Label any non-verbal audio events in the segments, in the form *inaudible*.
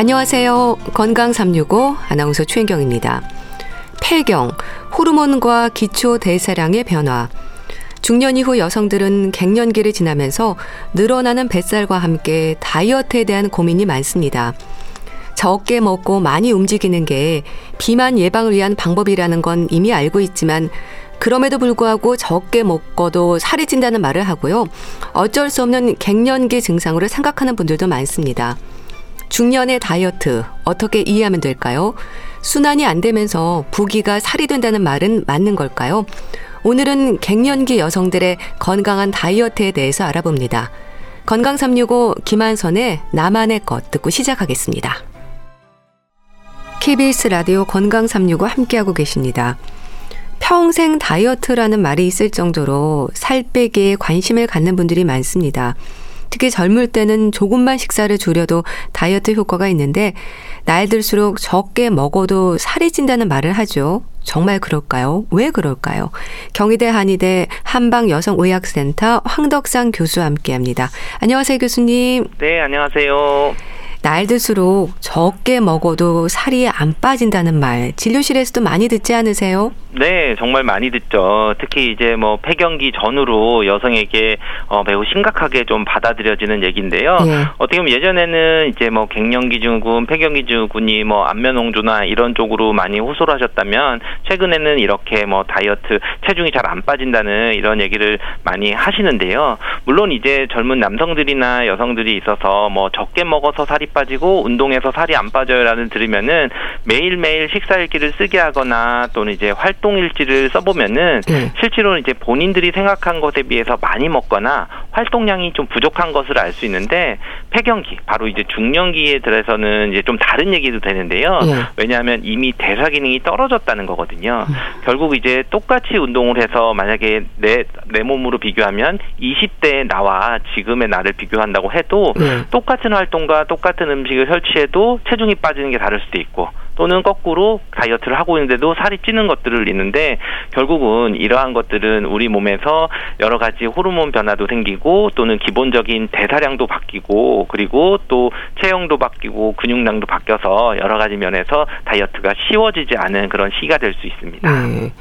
안녕하세요. 건강 365 아나운서 최인경입니다. 폐경, 호르몬과 기초 대사량의 변화. 중년 이후 여성들은 갱년기를 지나면서 늘어나는 뱃살과 함께 다이어트에 대한 고민이 많습니다. 적게 먹고 많이 움직이는 게 비만 예방을 위한 방법이라는 건 이미 알고 있지만 그럼에도 불구하고 적게 먹고도 살이 찐다는 말을 하고요. 어쩔 수 없는 갱년기 증상으로 생각하는 분들도 많습니다. 중년의 다이어트 어떻게 이해하면 될까요? 순환이 안 되면서 부기가 살이 된다는 말은 맞는 걸까요? 오늘은 갱년기 여성들의 건강한 다이어트에 대해서 알아봅니다. 건강 365 김한선의 나만의 것 듣고 시작하겠습니다. KBS 라디오 건강 365 함께하고 계십니다. 평생 다이어트라는 말이 있을 정도로 살 빼기에 관심을 갖는 분들이 많습니다. 특히 젊을 때는 조금만 식사를 줄여도 다이어트 효과가 있는데 나이 들수록 적게 먹어도 살이 찐다는 말을 하죠. 정말 그럴까요? 왜 그럴까요? 경희대 한의대 한방여성의학센터 황덕상 교수와 함께합니다. 안녕하세요, 교수님. 네, 안녕하세요. 나이 들수록 적게 먹어도 살이 안 빠진다는 말 진료실에서도 많이 듣지 않으세요? 네, 정말 많이 듣죠. 특히 이제 뭐 폐경기 전후로 여성에게 어, 매우 심각하게 좀 받아들여지는 얘기인데요. 예. 어떻게 보면 예전에는 이제 뭐 갱년기 증후군, 폐경기 증후군이 뭐 안면홍조나 이런 쪽으로 많이 호소를 하셨다면 최근에는 이렇게 뭐 다이어트 체중이 잘 안 빠진다는 이런 얘기를 많이 하시는데요. 물론 이제 젊은 남성들이나 여성들이 있어서 뭐 적게 먹어서 살이 빠지고 운동해서 살이 안 빠져요라는 들으면은 매일매일 식사 일기를 쓰게 하거나 또는 이제 활동 일지를 써보면은 네. 실제로는 이제 본인들이 생각한 것에 비해서 많이 먹거나 활동량이 좀 부족한 것을 알 수 있는데 폐경기 바로 이제 중년기에 들어서는 이제 좀 다른 얘기도 되는데요. 네. 왜냐하면 이미 대사 기능이 떨어졌다는 거거든요. 음. 결국 이제 똑같이 운동을 해서 만약에 내 내 몸으로 비교하면 20대의 나와 지금의 나를 비교한다고 해도 네. 똑같은 활동과 똑같은 같은 음식을 섭취해도 체중이 빠지는 게 다를 수도 있고 또는 거꾸로 다이어트를 하고 있는데도 살이 찌는 것들을 있는데 결국은 이러한 것들은 우리 몸에서 여러 가지 호르몬 변화도 생기고 또는 기본적인 대사량도 바뀌고 그리고 또 체형도 바뀌고 근육량도 바뀌어서 여러 가지 면에서 다이어트가 쉬워지지 않은 그런 시기가 될 수 있습니다. 네.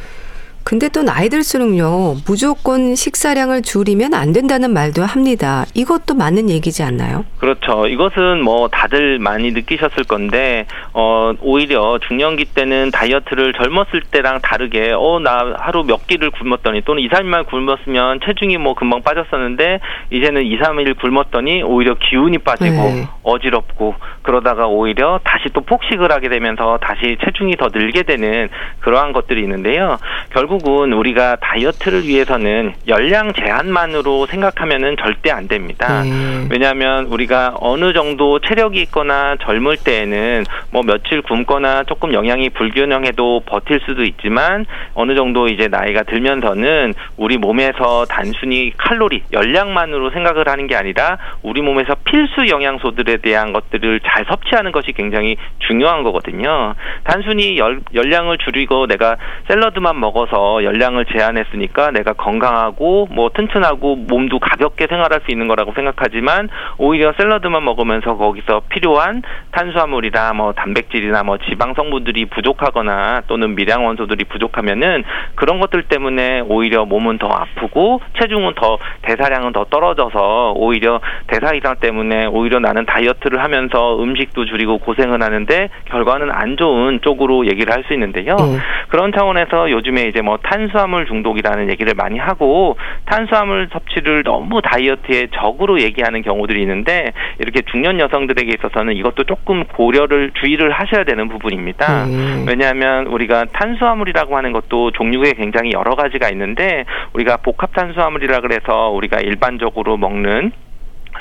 근데 또 나이 들수록요, 무조건 식사량을 줄이면 안 된다는 말도 합니다. 이것도 맞는 얘기지 않나요? 그렇죠. 이것은 뭐 다들 많이 느끼셨을 건데, 어, 오히려 중년기 때는 다이어트를 젊었을 때랑 다르게, 어, 나 하루 몇 끼를 굶었더니, 또는 2, 3일만 굶었으면 체중이 뭐 금방 빠졌었는데, 이제는 2, 3일 굶었더니 오히려 기운이 빠지고, 네. 어지럽고, 그러다가 오히려 다시 또 폭식을 하게 되면서 다시 체중이 더 늘게 되는 그러한 것들이 있는데요. 결국 결국은 우리가 다이어트를 위해서는 열량 제한만으로 생각하면은 절대 안 됩니다. 네. 왜냐하면 우리가 어느 정도 체력이 있거나 젊을 때에는 뭐 며칠 굶거나 조금 영양이 불균형해도 버틸 수도 있지만 어느 정도 이제 나이가 들면서는 우리 몸에서 단순히 칼로리, 열량만으로 생각을 하는 게 아니라 우리 몸에서 필수 영양소들에 대한 것들을 잘 섭취하는 것이 굉장히 중요한 거거든요. 단순히 열, 열량을 줄이고 내가 샐러드만 먹어서 열량을 제한했으니까 내가 건강하고 뭐 튼튼하고 몸도 가볍게 생활할 수 있는 거라고 생각하지만 오히려 샐러드만 먹으면서 거기서 필요한 탄수화물이나 뭐 단백질이나 뭐 지방 성분들이 부족하거나 또는 미량 원소들이 부족하면은 그런 것들 때문에 오히려 몸은 더 아프고 체중은 더 대사량은 더 떨어져서 오히려 대사 이상 때문에 오히려 나는 다이어트를 하면서 음식도 줄이고 고생을 하는데 결과는 안 좋은 쪽으로 얘기를 할 수 있는데요. 음. 그런 차원에서 요즘에 이제 뭐 탄수화물 중독이라는 얘기를 많이 하고 탄수화물 섭취를 너무 다이어트의 적으로 얘기하는 경우들이 있는데 이렇게 중년 여성들에게 있어서는 이것도 조금 고려를 주의를 하셔야 되는 부분입니다. 음. 왜냐하면 우리가 탄수화물이라고 하는 것도 종류가 굉장히 여러 가지가 있는데 우리가 복합 탄수화물이라 그래서 우리가 일반적으로 먹는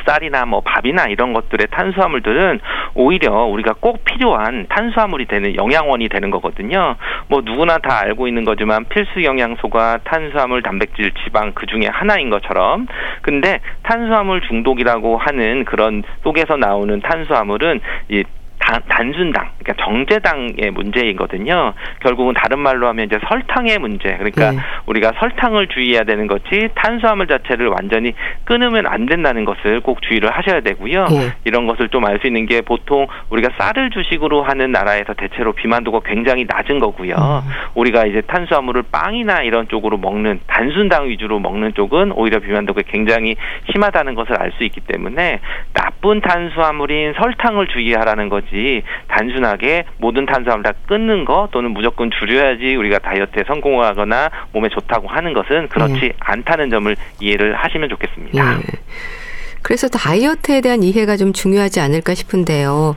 쌀이나 뭐 밥이나 이런 것들의 탄수화물들은 오히려 우리가 꼭 필요한 탄수화물이 되는 영양원이 되는 거거든요. 뭐 누구나 다 알고 있는 거지만 필수 영양소가 탄수화물, 단백질, 지방 그 중에 하나인 것처럼 근데 탄수화물 중독이라고 하는 그런 속에서 나오는 탄수화물은 이 단, 단순당, 그러니까 정제당의 문제이거든요. 결국은 다른 말로 하면 이제 설탕의 문제. 그러니까 네. 우리가 설탕을 주의해야 되는 거지 탄수화물 자체를 완전히 끊으면 안 된다는 것을 꼭 주의를 하셔야 되고요. 네. 이런 것을 좀 알 수 있는 게 보통 우리가 쌀을 주식으로 하는 나라에서 대체로 비만도가 굉장히 낮은 거고요. 음. 우리가 이제 탄수화물을 빵이나 이런 쪽으로 먹는 단순당 위주로 먹는 쪽은 오히려 비만도가 굉장히 심하다는 것을 알 수 있기 때문에 나쁜 탄수화물인 설탕을 주의하라는 거지 단순하게 모든 탄수화물 다 끊는 거 또는 무조건 줄여야지 우리가 다이어트에 성공하거나 몸에 좋다고 하는 것은 그렇지 네. 않다는 점을 이해를 하시면 좋겠습니다. 네. 그래서 다이어트에 대한 이해가 좀 중요하지 않을까 싶은데요.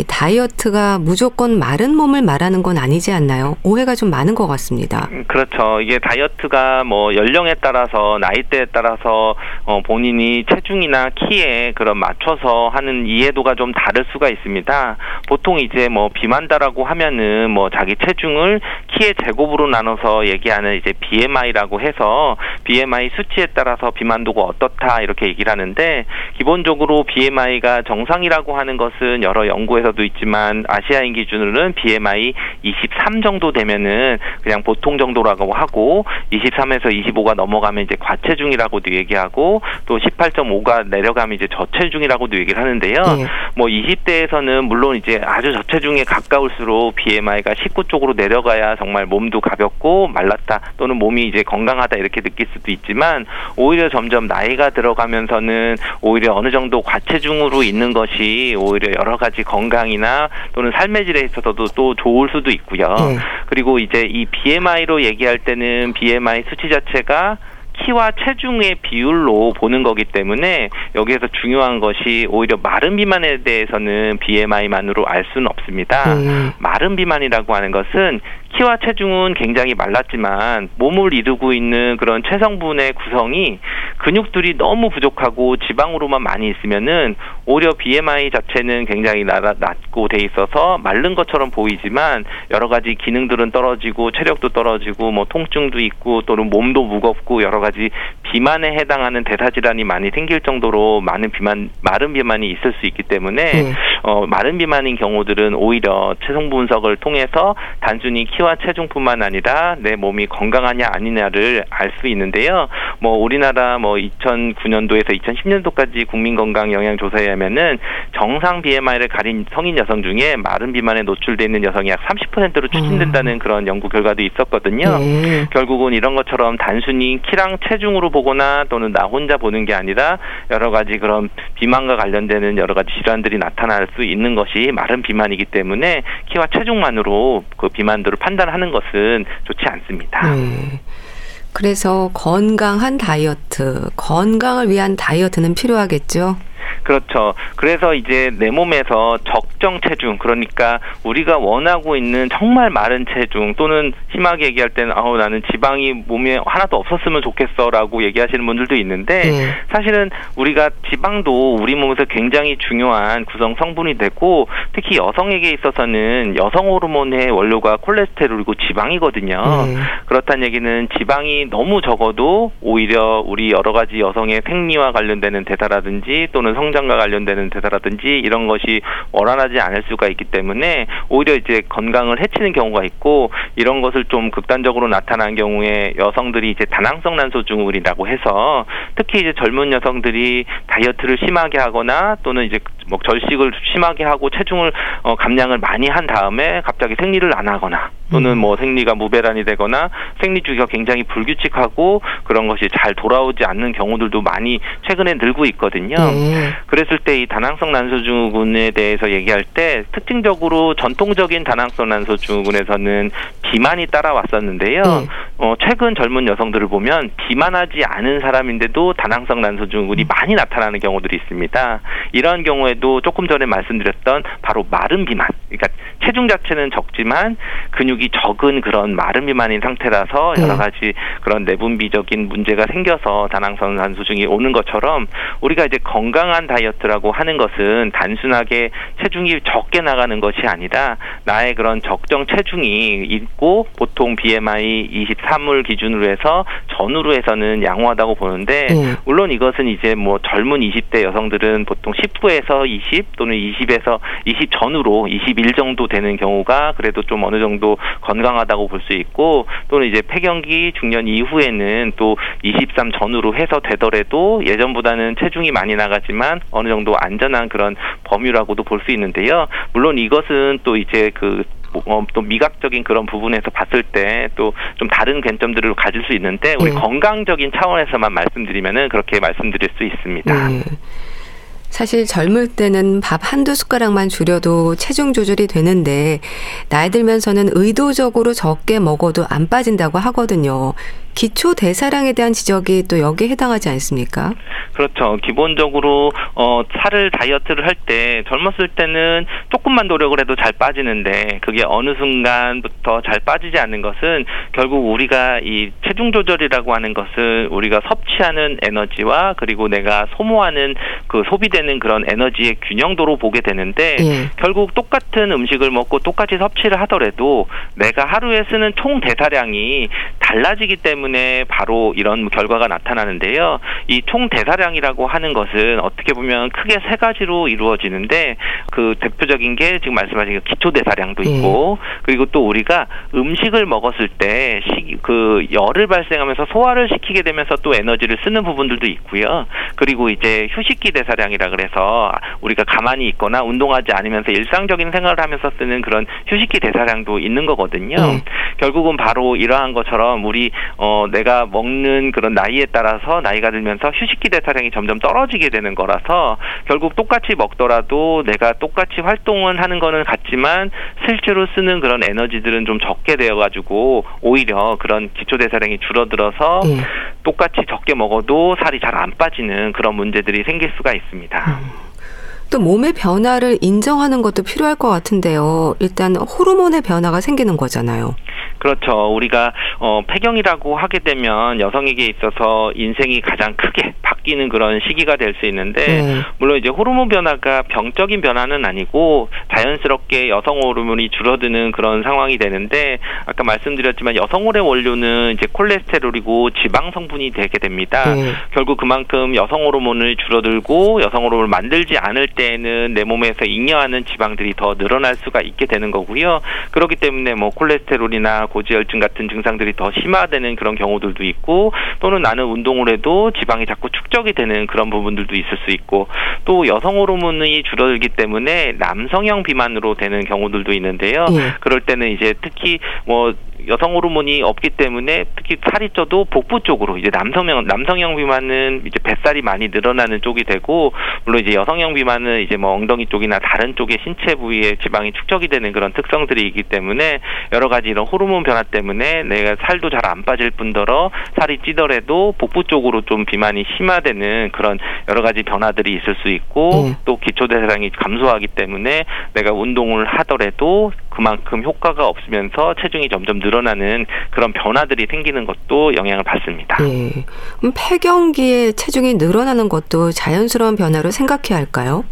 이 다이어트가 무조건 마른 몸을 말하는 건 아니지 않나요? 오해가 좀 많은 것 같습니다. 음, 그렇죠. 이게 다이어트가 뭐 연령에 따라서 나이대에 따라서 어 본인이 체중이나 키에 그런 맞춰서 하는 이해도가 좀 다를 수가 있습니다. 보통 이제 뭐 비만다라고 하면은 뭐 자기 체중을 키의 제곱으로 나눠서 얘기하는 이제 BMI라고 해서 BMI 수치에 따라서 비만도가 어떻다 이렇게 얘기를 하는데 기본적으로 BMI가 정상이라고 하는 것은 여러 연구에서도 있지만 아시아인 기준으로는 BMI 23 정도 되면은 그냥 보통 정도라고 하고 23에서 25가 넘어가면 이제 과체중이라고도 얘기하고 또 18.5가 내려가면 이제 저체중이라고도 얘기를 하는데요. 네. 뭐 20대에서는 물론 이제 아주 저체중에 가까울수록 BMI가 19 쪽으로 내려가야 정말 몸도 가볍고 말랐다 또는 몸이 이제 건강하다 이렇게 느낄 수도 있지만 오히려 점점 나이가 들어가면서는 오히려 어느 정도 과체중으로 있는 것이 오히려 여러 가지 건강이나 또는 삶의 질에 있어서도 또 좋을 수도 있고요. 네. 그리고 이제 이 BMI로 얘기할 때는 BMI 수치 자체가 키와 체중의 비율로 보는 거기 때문에 여기에서 중요한 것이 오히려 마른 비만에 대해서는 BMI만으로 알 수는 없습니다. 음. 마른 비만이라고 하는 것은 키와 체중은 굉장히 말랐지만 몸을 이루고 있는 그런 체성분의 구성이 근육들이 너무 부족하고 지방으로만 많이 있으면은 오히려 BMI 자체는 굉장히 낮고 돼 있어서 마른 것처럼 보이지만 여러 가지 기능들은 떨어지고 체력도 떨어지고 뭐 통증도 있고 또는 몸도 무겁고 여러 가지 비만에 해당하는 대사 질환이 많이 생길 정도로 많은 비만 마른 비만이 있을 수 있기 때문에 네. 어 마른 비만인 경우들은 오히려 체성 분석을 통해서 단순히 키 키와 체중뿐만 아니라 내 몸이 건강하냐 아니냐를 알 수 있는데요. 뭐 우리나라 뭐 2009년도에서 2010년도까지 국민 건강 영양 조사에 하면은 정상 BMI를 가린 성인 여성 중에 마른 비만에 노출돼 있는 여성이 약 30%로 추진된다는 음. 그런 연구 결과도 있었거든요. 네. 결국은 이런 것처럼 단순히 키랑 체중으로 보거나 또는 나 혼자 보는 게 아니라 여러 가지 그런 비만과 관련되는 여러 가지 질환들이 나타날 수 있는 것이 마른 비만이기 때문에 키와 체중만으로 그 비만들을 판 단하는 것은 좋지 않습니다. 네. 그래서 건강한 다이어트, 건강을 위한 다이어트는 필요하겠죠? 그렇죠. 그래서 이제 내 몸에서 적정 체중 그러니까 우리가 원하고 있는 정말 마른 체중 또는 심하게 얘기할 때는 아우 나는 지방이 몸에 하나도 없었으면 좋겠어라고 얘기하시는 분들도 있는데 네. 사실은 우리가 지방도 우리 몸에서 굉장히 중요한 구성 성분이 되고 특히 여성에게 있어서는 여성 호르몬의 원료가 콜레스테롤이고 지방이거든요. 네. 그렇다는 얘기는 지방이 너무 적어도 오히려 우리 여러 가지 여성의 생리와 관련되는 대사라든지 또는 성 장과 관련되는 대사라든지 이런 것이 원활하지 않을 수가 있기 때문에 오히려 이제 건강을 해치는 경우가 있고 이런 것을 좀 극단적으로 나타난 경우에 여성들이 이제 다낭성 난소 증후군이라고 해서 특히 이제 젊은 여성들이 다이어트를 심하게 하거나 또는 이제 뭐 절식을 심하게 하고 체중을 어, 감량을 많이 한 다음에 갑자기 생리를 안 하거나 또는 음. 뭐 생리가 무배란이 되거나 생리 주기가 굉장히 불규칙하고 그런 것이 잘 돌아오지 않는 경우들도 많이 최근에 늘고 있거든요. 네. 그랬을 때 이 다낭성 난소 증후군에 대해서 얘기할 때 특징적으로 전통적인 다낭성 난소 증후군에서는 비만이 따라왔었는데요. 네. 어, 최근 젊은 여성들을 보면 비만하지 않은 사람인데도 다낭성 난소 증후군이 음. 많이 나타나는 경우들이 있습니다. 이러한 경우에도 조금 전에 말씀드렸던 바로 마른 비만, 그러니까 체중 자체는 적지만 근육이 적은 그런 마른 비만인 상태라서 여러 네. 가지 그런 내분비적인 문제가 생겨서 다낭성 난소증이 오는 것처럼 우리가 이제 건강한 다이어트라고 하는 것은 단순하게 체중이 적게 나가는 것이 아니라 나의 그런 적정 체중이 있고 보통 BMI 23을 기준으로 해서 전후로 해서는 양호하다고 보는데 예. 물론 이것은 이제 뭐 젊은 20대 여성들은 보통 19에서 20 또는 20에서 20 전후로 21 정도 되는 경우가 그래도 좀 어느 정도 건강하다고 볼 수 있고 또는 이제 폐경기 중년 이후에는 또 23 전후로 해서 되더라도 예전보다는 체중이 많이 나가지만 어느 정도 안전한 그런 범위라고도 볼 수 있는데요. 물론 이것은 또 이제 그 어, 또 미각적인 그런 부분에서 봤을 때 또 좀 다른 관점들을 가질 수 있는데 우리 네. 건강적인 차원에서만 말씀드리면은 그렇게 말씀드릴 수 있습니다. 예. 사실 젊을 때는 밥 한두 숟가락만 줄여도 체중 조절이 되는데 나이 들면서는 의도적으로 적게 먹어도 안 빠진다고 하거든요. 기초 대사량에 대한 지적이 또 여기에 해당하지 않습니까? 그렇죠. 기본적으로 어 살을 다이어트를 할 때 젊었을 때는 조금만 노력을 해도 잘 빠지는데 그게 어느 순간부터 잘 빠지지 않는 것은 결국 우리가 이 체중 조절이라고 하는 것은 우리가 섭취하는 에너지와 그리고 내가 소모하는 그 소비되는 그런 에너지의 균형도로 보게 되는데 예. 결국 똑같은 음식을 먹고 똑같이 섭취를 하더라도 내가 하루에 쓰는 총 대사량이 달라지기 때문에 바로 이런 결과가 나타나는데요. 이 총 대사량이라고 하는 것은 어떻게 보면 크게 세 가지로 이루어지는데 그 대표적인 게 지금 말씀하신 그 기초 대사량도 예. 있고 그리고 또 우리가 음식을 먹었을 때 그 열을 발생하면서 소화를 시키게 되면서 또 에너지를 쓰는 부분들도 있고요. 그리고 이제 휴식기 대사량이라 그래서 우리가 가만히 있거나 운동하지 않으면서 일상적인 생활을 하면서 쓰는 그런 휴식기 대사량도 있는 거거든요. 네. 결국은 바로 이러한 것처럼 우리 어 내가 먹는 그런 나이에 따라서 나이가 들면서 휴식기 대사량이 점점 떨어지게 되는 거라서 결국 똑같이 먹더라도 내가 똑같이 활동은 하는 거는 같지만 실제로 쓰는 그런 에너지들은 좀 적게 되어 가지고 오히려 그런 기초 대사량이 줄어들어서 예. 똑같이 적게 먹어도 살이 잘 안 빠지는 그런 문제들이 생길 수가 있습니다. 또 몸의 변화를 인정하는 것도 필요할 것 같은데요. 일단 호르몬의 변화가 생기는 거잖아요. 그렇죠. 우리가 어 폐경이라고 하게 되면 여성에게 있어서 인생이 가장 크게 바뀌는 그런 시기가 될 수 있는데 네. 물론 이제 호르몬 변화가 병적인 변화는 아니고 자연스럽게 여성 호르몬이 줄어드는 그런 상황이 되는데 아까 말씀드렸지만 여성 호르몬 원료는 이제 콜레스테롤이고 지방 성분이 되게 됩니다. 네. 결국 그만큼 여성 호르몬을 줄어들고 여성 호르몬을 만들지 않을 때 에는 내 몸에서 잉여하는 지방들이 더 늘어날 수가 있게 되는 거고요. 그렇기 때문에 뭐 콜레스테롤이나 고지혈증 같은 증상들이 더 심화되는 그런 경우들도 있고 또는 나는 운동을 해도 지방이 자꾸 축적이 되는 그런 부분들도 있을 수 있고 또 여성 호르몬이 줄어들기 때문에 남성형 비만으로 되는 경우들도 있는데요. 예. 그럴 때는 이제 특히 뭐 여성 호르몬이 없기 때문에 특히 살이 쪄도 복부 쪽으로 이제 남성형 남성형 비만은 이제 뱃살이 많이 늘어나는 쪽이 되고 물론 이제 여성형 비만은 이제 뭐 엉덩이 쪽이나 다른 쪽의 신체 부위에 지방이 축적이 되는 그런 특성들이 있기 때문에 여러 가지 이런 호르몬 변화 때문에 내가 살도 잘 안 빠질 뿐더러 살이 찌더라도 복부 쪽으로 좀 비만이 심화되는 그런 여러 가지 변화들이 있을 수 있고 네. 또 기초 대사량이 감소하기 때문에 내가 운동을 하더라도 그만큼 효과가 없으면서 체중이 점점 늘어나는 그런 변화들이 생기는 것도 영향을 받습니다. 예. 그럼 폐경기에 체중이 늘어나는 것도 자연스러운 변화로 생각해야 할까요?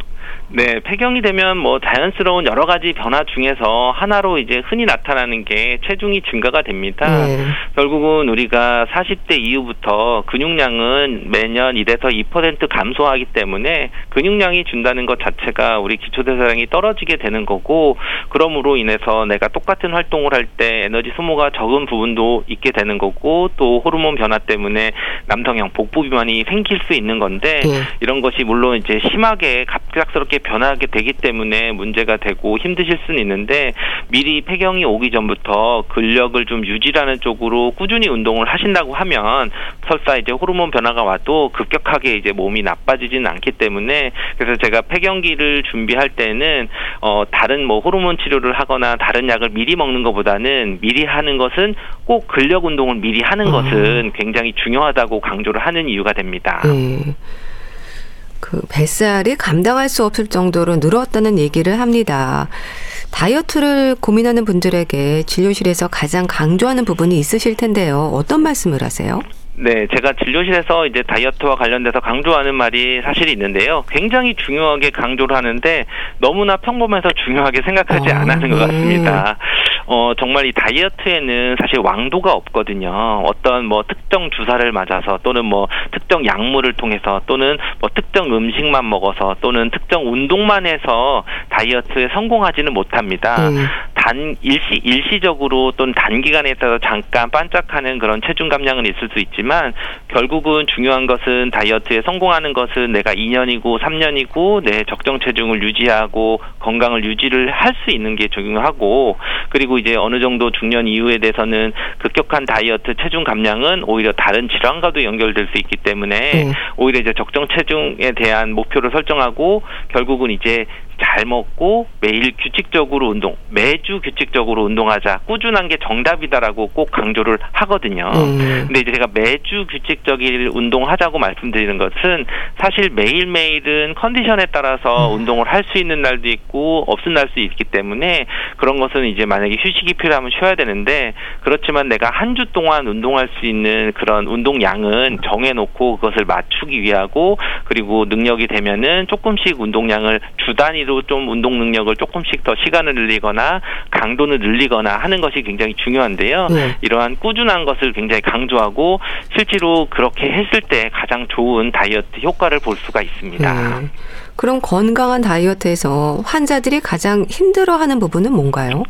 네, 폐경이 되면 뭐 자연스러운 여러 가지 변화 중에서 하나로 이제 흔히 나타나는 게 체중이 증가가 됩니다. 예. 결국은 우리가 40대 이후부터 근육량은 매년 1에서 2% 감소하기 때문에 근육량이 준다는 것 자체가 우리 기초대사량이 떨어지게 되는 거고 그러므로 인해서 내가 똑같은 활동을 할 때 에너지 소모가 적은 부분도 있게 되는 거고 또 호르몬 변화 때문에 남성형 복부 비만이 생길 수 있는 건데 예. 이런 것이 물론 이제 심하게 갑작스럽게 변하게 되기 때문에 문제가 되고 힘드실 수는 있는데 미리 폐경이 오기 전부터 근력을 좀 유지하는 쪽으로 꾸준히 운동을 하신다고 하면 설사 이제 호르몬 변화가 와도 급격하게 이제 몸이 나빠지지는 않기 때문에 그래서 제가 폐경기를 준비할 때는 어 다른 뭐 호르몬 치료를 하거나 다른 약을 미리 먹는 것보다는 미리 하는 것은 꼭 근력 운동을 미리 하는 음. 것은 굉장히 중요하다고 강조를 하는 이유가 됩니다. 예. 그 뱃살이 감당할 수 없을 정도로 늘었다는 얘기를 합니다. 다이어트를 고민하는 분들에게 진료실에서 가장 강조하는 부분이 있으실 텐데요. 어떤 말씀을 하세요? 네, 제가 진료실에서 이제 다이어트와 관련돼서 강조하는 말이 사실이 있는데요. 굉장히 중요하게 강조를 하는데 너무나 평범해서 중요하게 생각하지 아, 않았는 것 네. 같습니다. 어, 정말 이 다이어트에는 사실 왕도가 없거든요. 어떤 뭐 특정 주사를 맞아서 또는 뭐 특정 약물을 통해서 또는 뭐 특정 음식만 먹어서 또는 특정 운동만 해서 다이어트에 성공하지는 못합니다. 음. 단 일시 일시적으로 또는 단기간에 따라 잠깐 반짝하는 그런 체중 감량은 있을 수 있지만 결국은 중요한 것은 다이어트에 성공하는 것은 내가 2년이고 3년이고 내 적정 체중을 유지하고 건강을 유지를 할 수 있는 게 중요하고 그리고 이제 어느 정도 중년 이후에 대해서는 급격한 다이어트 체중 감량은 오히려 다른 질환과도 연결될 수 있기 때문에 네. 오히려 이제 적정 체중에 대한 목표를 설정하고 결국은 이제 잘 먹고 매일 규칙적으로 운동, 매주 규칙적으로 운동하자. 꾸준한 게 정답이다라고 꼭 강조를 하거든요. 음. 근데 이제 제가 매주 규칙적인 운동하자고 말씀드리는 것은 사실 매일매일은 컨디션에 따라서 음. 운동을 할 수 있는 날도 있고 없은 날수 있기 때문에 그런 것은 이제 만약에 휴식이 필요하면 쉬어야 되는데 그렇지만 내가 한 주 동안 운동할 수 있는 그런 운동량은 정해놓고 그것을 맞추기 위하고 그리고 능력이 되면은 조금씩 운동량을 주 단위 로 단위로 좀 운동 능력을 조금씩 더 시간을 늘리거나 강도를 늘리거나 하는 것이 굉장히 중요한데요. 네. 이러한 꾸준한 것을 굉장히 강조하고 실제로 그렇게 했을 때 가장 좋은 다이어트 효과를 볼 수가 있습니다. 네. 그럼 건강한 다이어트에서 환자들이 가장 힘들어하는 부분은 뭔가요?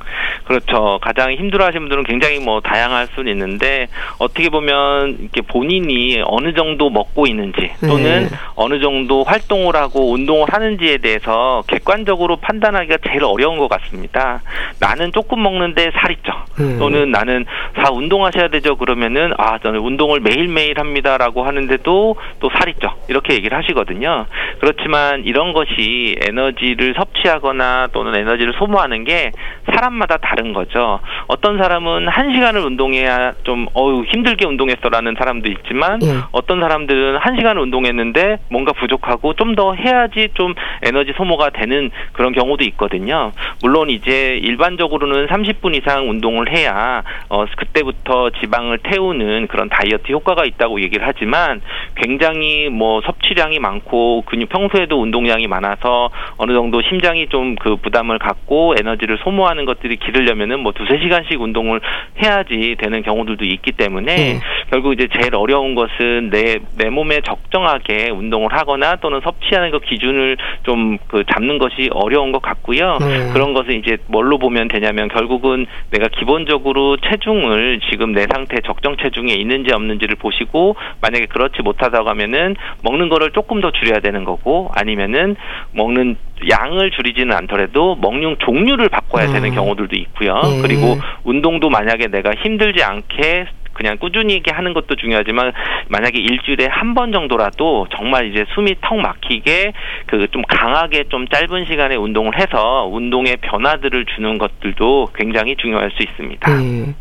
그렇죠. 가장 힘들어하시는 분들은 굉장히 뭐 다양할 수는 있는데 어떻게 보면 이렇게 본인이 어느 정도 먹고 있는지 또는 네. 어느 정도 활동을 하고 운동을 하는지에 대해서 객관적으로 판단하기가 제일 어려운 것 같습니다. 나는 조금 먹는데 살이 쪄. 네. 또는 나는 다 운동하셔야 되죠. 그러면은 아 저는 운동을 매일 매일 합니다라고 하는데도 또 살이 쪄 이렇게 얘기를 하시거든요. 그렇지만 이런 이런 것이 에너지를 섭취하거나 또는 에너지를 소모하는 게 사람마다 다른 거죠. 어떤 사람은 한 시간을 운동해야 좀 어유 힘들게 운동했어라는 사람도 있지만 예. 어떤 사람들은 한 시간을 운동했는데 뭔가 부족하고 좀 더 해야지 좀 에너지 소모가 되는 그런 경우도 있거든요. 물론 이제 일반적으로는 30분 이상 운동을 해야 어 그때부터 지방을 태우는 그런 다이어트 효과가 있다고 얘기를 하지만 굉장히 뭐 섭취량이 많고 근육 평소에도 운동 운 동량이 많아서 어느 정도 심장이 좀 그 부담을 갖고 에너지를 소모하는 것들이 기르려면은 뭐 두세 시간씩 운동을 해야지 되는 경우들도 있기 때문에 네. 결국 이제 제일 어려운 것은 내, 내 몸에 적정하게 운동을 하거나 또는 섭취하는 그 기준을 좀 그 잡는 것이 어려운 것 같고요. 네. 그런 것은 이제 뭘로 보면 되냐면 결국은 내가 기본적으로 체중을 지금 내 상태 적정 체중에 있는지 없는지를 보시고 만약에 그렇지 못하다고 하면은 먹는 거를 조금 더 줄여야 되는 거고 아니면은 경우에는 먹는 양을 줄이지는 않더라도 먹는 종류를 바꿔야 음. 되는 경우들도 있고요. 예. 그리고 운동도 만약에 내가 힘들지 않게 그냥 꾸준히 하는 것도 중요하지만 만약에 일주일에 한 번 정도라도 정말 이제 숨이 턱 막히게 그 좀 강하게 좀 짧은 시간에 운동을 해서 운동의 변화들을 주는 것들도 굉장히 중요할 수 있습니다. 음.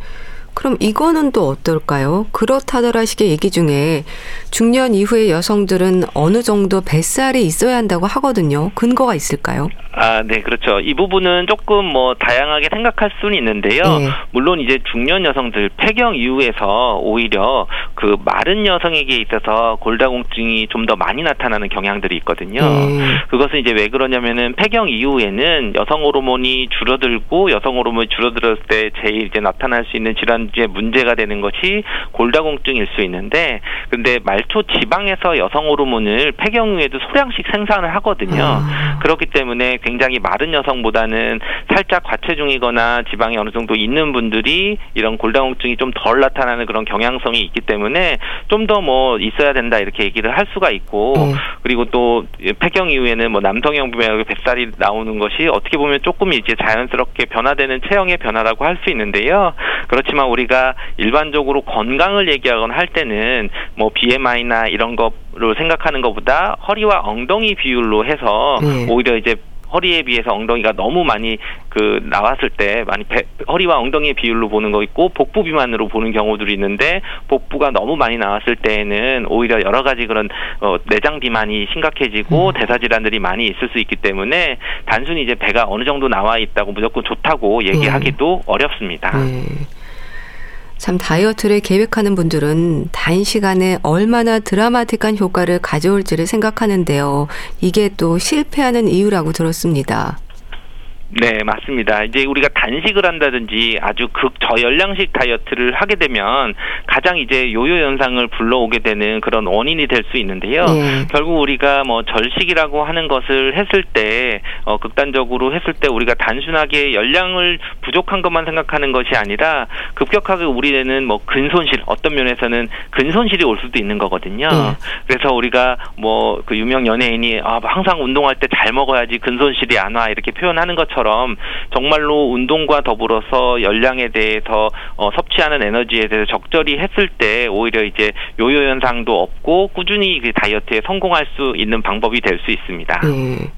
그럼 이거는 또 어떨까요? 그렇다더라 식의 얘기 중에 중년 이후의 여성들은 어느 정도 뱃살이 있어야 한다고 하거든요. 근거가 있을까요? 아, 네, 그렇죠. 이 부분은 조금 뭐 다양하게 생각할 수는 있는데요. 네. 물론 이제 중년 여성들 폐경 이후에서 오히려 그 마른 여성에게 있어서 골다공증이 좀 더 많이 나타나는 경향들이 있거든요. 네. 그것은 이제 왜 그러냐면은 폐경 이후에는 여성 호르몬이 줄어들고 여성 호르몬이 줄어들었을 때 제일 이제 나타날 수 있는 질환 이제 문제가 되는 것이 골다공증일 수 있는데 근데 말초 지방에서 여성 호르몬을 폐경 후에도 소량씩 생산을 하거든요. 아. 그렇기 때문에 굉장히 마른 여성보다는 살짝 과체중이거나 지방이 어느 정도 있는 분들이 이런 골다공증이 좀 덜 나타나는 그런 경향성이 있기 때문에 좀 더 뭐 있어야 된다 이렇게 얘기를 할 수가 있고 음. 그리고 또 폐경 이후에는 뭐 남성형 분명히 뱃살이 나오는 것이 어떻게 보면 조금 이제 자연스럽게 변화되는 체형의 변화라고 할 수 있는데요. 그렇지만 우리가 일반적으로 건강을 얘기하거나 할 때는 뭐 BMI나 이런 거로 생각하는 것보다 허리와 엉덩이 비율로 해서 네. 오히려 이제 허리에 비해서 엉덩이가 너무 많이 그 나왔을 때 많이 배, 허리와 엉덩이의 비율로 보는 거 있고 복부 비만으로 보는 경우들이 있는데 복부가 너무 많이 나왔을 때에는 오히려 여러 가지 그런 어, 내장 비만이 심각해지고 음. 대사 질환들이 많이 있을 수 있기 때문에 단순히 이제 배가 어느 정도 나와 있다고 무조건 좋다고 얘기하기도 음. 어렵습니다. 음. 참 다이어트를 계획하는 분들은 단시간에 얼마나 드라마틱한 효과를 가져올지를 생각하는데요. 이게 또 실패하는 이유라고 들었습니다. 네, 맞습니다. 이제 우리가 단식을 한다든지 아주 극저열량식 다이어트를 하게 되면 가장 이제 요요 현상을 불러오게 되는 그런 원인이 될 수 있는데요. 예. 결국 우리가 뭐 절식이라고 하는 것을 했을 때 어, 극단적으로 했을 때 우리가 단순하게 열량을 부족한 것만 생각하는 것이 아니라 급격하게 우리는 뭐 근손실 어떤 면에서는 근손실이 올 수도 있는 거거든요. 예. 그래서 우리가 뭐 그 유명 연예인이 아 항상 운동할 때 잘 먹어야지 근손실이 안 와 이렇게 표현하는 것처럼 정말로 운동과 더불어서 열량에 대해서 어, 섭취하는 에너지에 대해서 적절히 했을 때 오히려 이제 요요 현상도 없고 꾸준히 그 다이어트에 성공할 수 있는 방법이 될 수 있습니다. 예.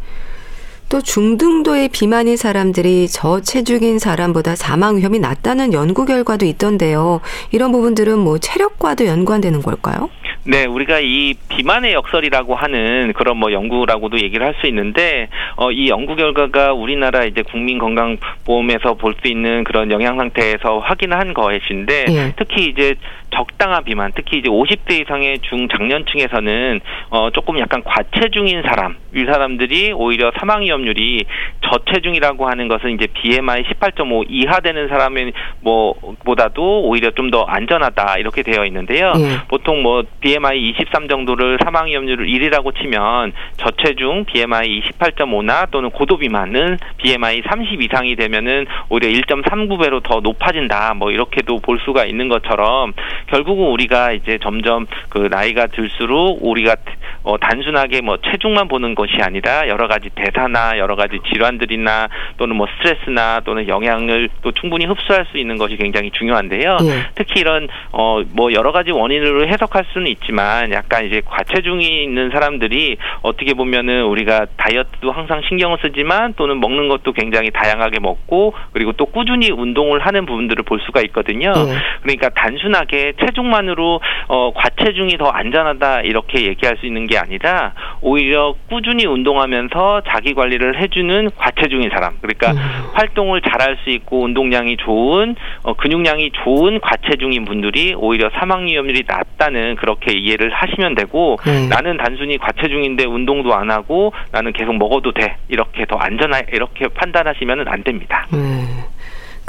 또 중등도의 비만인 사람들이 저체중인 사람보다 사망 위험이 낮다는 연구 결과도 있던데요. 이런 부분들은 뭐 체력과도 연관되는 걸까요? 네, 우리가 이 비만의 역설이라고 하는 그런 뭐 연구라고도 얘기를 할 수 있는데 어, 이 연구 결과가 우리나라 이제 국민건강보험에서 볼 수 있는 그런 영양 상태에서 확인한 것인데 예. 특히 이제 적당한 비만, 특히 이제 50대 이상의 중장년층에서는 어 조금 약간 과체중인 사람, 이 사람들이 오히려 사망 위험률이 저체중이라고 하는 것은 이제 BMI 18.5 이하 되는 사람의 뭐 보다도 오히려 좀 더 안전하다 이렇게 되어 있는데요. 예. 보통 뭐 BMI 23 정도를 사망 위험률을 1이라고 치면 저체중 BMI 28.5나 또는 고도 비만은 BMI 30 이상이 되면은 오히려 1.39배로 더 높아진다. 뭐 이렇게도 볼 수가 있는 것처럼 결국은 우리가 이제 점점 그 나이가 들수록 우리가 어 단순하게 뭐 체중만 보는 것이 아니라 여러 가지 대사나 여러 가지 질환들이나 또는 뭐 스트레스나 또는 영향을 또 충분히 흡수할 수 있는 것이 굉장히 중요한데요. 예. 특히 이런 어 뭐 여러 가지 원인으로 해석할 수는 있지만 약간 이제 과체중이 있는 사람들이 어떻게 보면은 우리가 다이어트도 항상 신경을 쓰지만 또는 먹는 것도 굉장히 다양하게 먹고 그리고 또 꾸준히 운동을 하는 부분들을 볼 수가 있거든요. 예. 그러니까 단순하게 체중만으로 어 과체중이 더 안전하다 이렇게 얘기할 수 있는 게 아니라 오히려 꾸준히 운동하면서 자기 관리를 해주는 과체중인 사람 그러니까 음. 활동을 잘할 수 있고 운동량이 좋은 어, 근육량이 좋은 과체중인 분들이 오히려 사망 위험률이 낮다는 그렇게 이해를 하시면 되고 네. 나는 단순히 과체중인데 운동도 안 하고 나는 계속 먹어도 돼 이렇게 더 안전하 이렇게 판단하시면 안 됩니다. 네.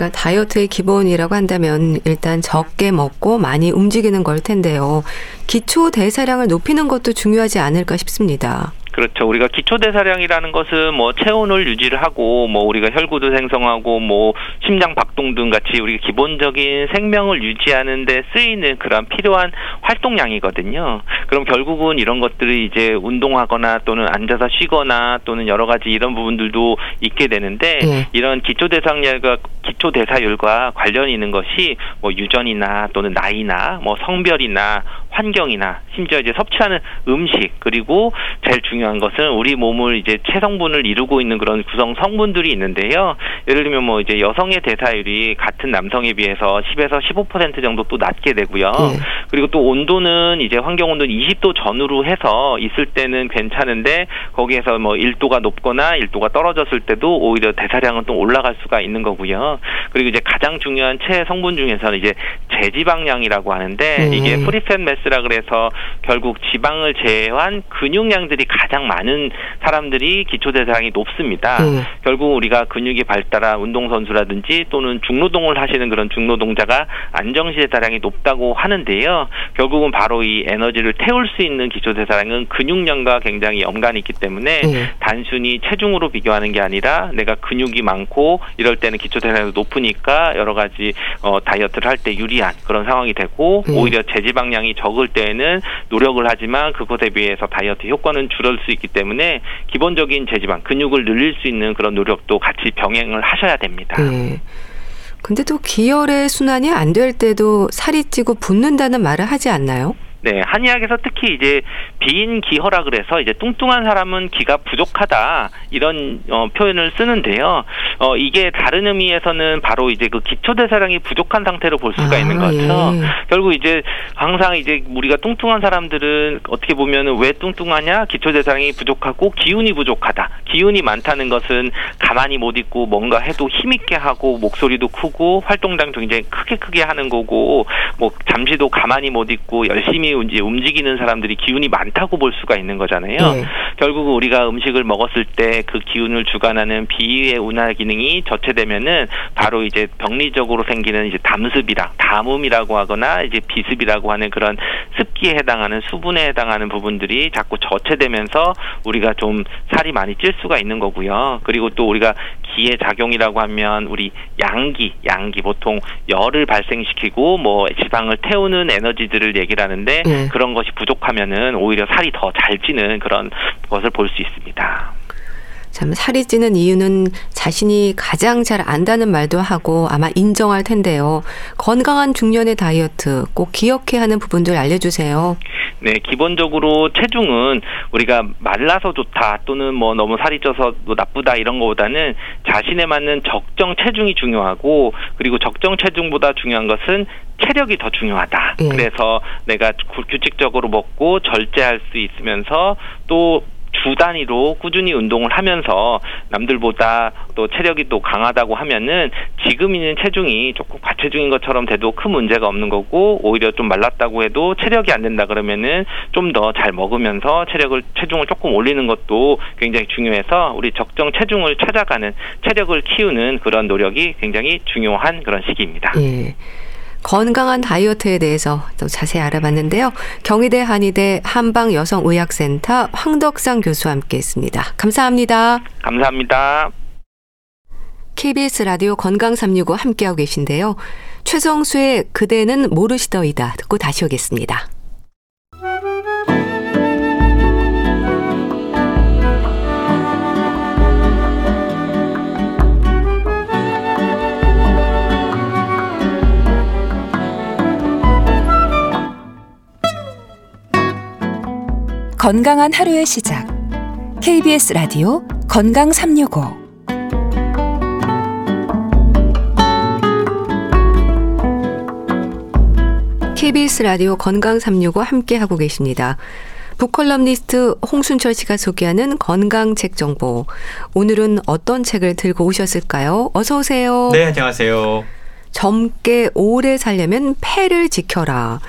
그러니까 다이어트의 기본이라고 한다면 일단 적게 먹고 많이 움직이는 걸 텐데요. 기초 대사량을 높이는 것도 중요하지 않을까 싶습니다. 그렇죠. 우리가 기초 대사량이라는 것은 뭐 체온을 유지를 하고 뭐 우리가 혈구도 생성하고 뭐 심장 박동 등 같이 우리 기본적인 생명을 유지하는 데 쓰이는 그런 필요한 활동량이거든요. 그럼 결국은 이런 것들이 이제 운동하거나 또는 앉아서 쉬거나 또는 여러 가지 이런 부분들도 있게 되는데 예. 이런 기초 대사량과 기초 대사율과 관련이 있는 것이 뭐 유전이나 또는 나이나 뭐 성별이나 환경이나 심지어 이제 섭취하는 음식 그리고 제일 중요한 것은 우리 몸을 이제 체성분을 이루고 있는 그런 구성 성분들이 있는데요. 예를 들면 뭐 이제 여성의 대사율이 같은 남성에 비해서 10에서 15% 정도 또 낮게 되고요. 네. 그리고 또 온도는 이제 환경 온도는 20도 전후로 해서 있을 때는 괜찮은데 거기에서 뭐 1도가 높거나 1도가 떨어졌을 때도 오히려 대사량은 또 올라갈 수가 있는 거고요. 그리고 이제 가장 중요한 체 성분 중에서는 이제 제지방량이라고 하는데 네. 이게 프리팻 매스라 그래서 결국 지방을 제외한 근육량들이 가장 많은 사람들이 기초 대사량이 높습니다. 네. 결국 우리가 근육이 발달한 운동 선수라든지 또는 중노동을 하시는 그런 중노동자가 안정시 대사량이 높다고 하는데요. 결국은 바로 이 에너지를 태울 수 있는 기초 대사량은 근육량과 굉장히 연관이 있기 때문에 네. 단순히 체중으로 비교하는 게 아니라 내가 근육이 많고 이럴 때는 기초 대사량 이 높으니까 여러 가지 어, 다이어트를 할 때 유리한 그런 상황이 되고 네. 오히려 제지방량이 적을 때에는 노력을 하지만 그것에 비해서 다이어트 효과는 줄을 수 있기 때문에 기본적인 제지방 근육을 늘릴 수 있는 그런 노력도 같이 병행을 하셔야 됩니다. 네. 근데 또 기혈의 순환이 안 될 때도 살이 찌고 붓는다는 말을 하지 않나요? 네, 한의학에서 특히 이제 비인 기허라 그래서 이제 뚱뚱한 사람은 기가 부족하다 이런 어, 표현을 쓰는데요. 어, 이게 다른 의미에서는 바로 이제 그 기초 대사량이 부족한 상태로 볼 수가 아, 있는 거죠. 예. 결국 이제 항상 이제 우리가 뚱뚱한 사람들은 어떻게 보면은 왜 뚱뚱하냐? 기초 대사량이 부족하고 기운이 부족하다. 기운이 많다는 것은 가만히 못 있고 뭔가 해도 힘 있게 하고 목소리도 크고 활동량도 굉장히 크게 크게 하는 거고 뭐 잠시도 가만히 못 있고 열심히 이제 움직이는 사람들이 기운이 많다고 볼 수가 있는 거잖아요. 예. 결국 우리가 음식을 먹었을 때 그 기운을 주관하는 비위의 운하 기능이 저체되면은 바로 이제 병리적으로 생기는 이제 담습이랑 담음이라고 하거나 이제 비습이라고 하는 그런 습기에 해당하는 수분에 해당하는 부분들이 자꾸 저체되면서 우리가 좀 살이 많이 찔 수가 있는 거고요. 그리고 또 우리가 기의 작용이라고 하면 우리 양기, 양기 보통 열을 발생시키고 뭐 지방을 태우는 에너지들을 얘기를 하는데 예. 그런 것이 부족하면은 오히려 살이 더 잘 찌는 그런 것을 볼 수 있습니다. 참 살이 찌는 이유는 자신이 가장 잘 안다는 말도 하고 아마 인정할 텐데요. 건강한 중년의 다이어트 꼭 기억해야 하는 부분들 알려주세요. 네, 기본적으로 체중은 우리가 말라서 좋다 또는 뭐 너무 살이 쪄서 뭐 나쁘다 이런 거보다는 자신에 맞는 적정 체중이 중요하고 그리고 적정 체중보다 중요한 것은 체력이 더 중요하다. 예. 그래서 내가 구- 규칙적으로 먹고 절제할 수 있으면서 또 주 단위로 꾸준히 운동을 하면서 남들보다 또 체력이 또 강하다고 하면은 지금 있는 체중이 조금 과체중인 것처럼 돼도 큰 문제가 없는 거고 오히려 좀 말랐다고 해도 체력이 안 된다 그러면은 좀 더 잘 먹으면서 체력을 체중을 조금 올리는 것도 굉장히 중요해서 우리 적정 체중을 찾아가는 체력을 키우는 그런 노력이 굉장히 중요한 그런 시기입니다. 예. 건강한 다이어트에 대해서 또 자세히 알아봤는데요. 경희대 한의대 한방여성의학센터 황덕상 교수와 함께 했습니다. 감사합니다. 감사합니다. KBS 라디오 건강 365 함께하고 계신데요. 최성수의 그대는 모르시더이다 듣고 다시 오겠습니다. 건강한 하루의 시작. KBS 라디오 건강 365. KBS 라디오 건강 365 함께 하고 계십니다. 북컬럼니스트 홍순철 씨가 소개하는 건강 책 정보. 오늘은 어떤 책을 들고 오셨을까요? 어서 오세요. 네, 안녕하세요. 젊게 오래 살려면 폐를 지켜라.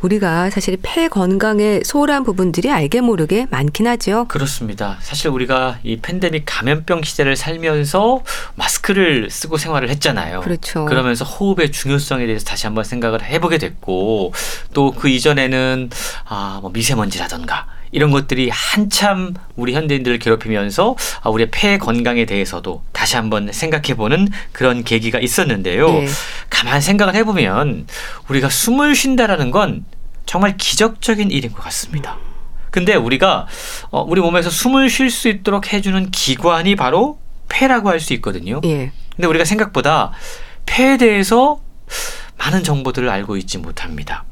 우리가 사실 폐 건강에 소홀한 부분들이 알게 모르게 많긴 하죠. 그렇습니다. 사실 우리가 이 팬데믹 감염병 시대를 살면서 마스크를 쓰고 생활을 했잖아요. 그렇죠. 그러면서 호흡의 중요성에 대해서 다시 한번 생각을 해보게 됐고 또 그 이전에는 아, 뭐 미세먼지라던가 이런 것들이 한참 우리 현대인들을 괴롭히면서 아, 우리의 폐 건강에 대해서도 다시 한번 생각해보는 그런 계기가 있었는데요. 예. 가만 생각을 해보면 우리가 숨을 쉰다라는 건 정말 기적적인 일인 것 같습니다. 근데 우리가 어, 우리 몸에서 숨을 쉴 수 있도록 해주는 기관이 바로 폐라고 할 수 있거든요. 예. 근데 우리가 생각보다 폐에 대해서 많은 정보들을 알고 있지 못합니다.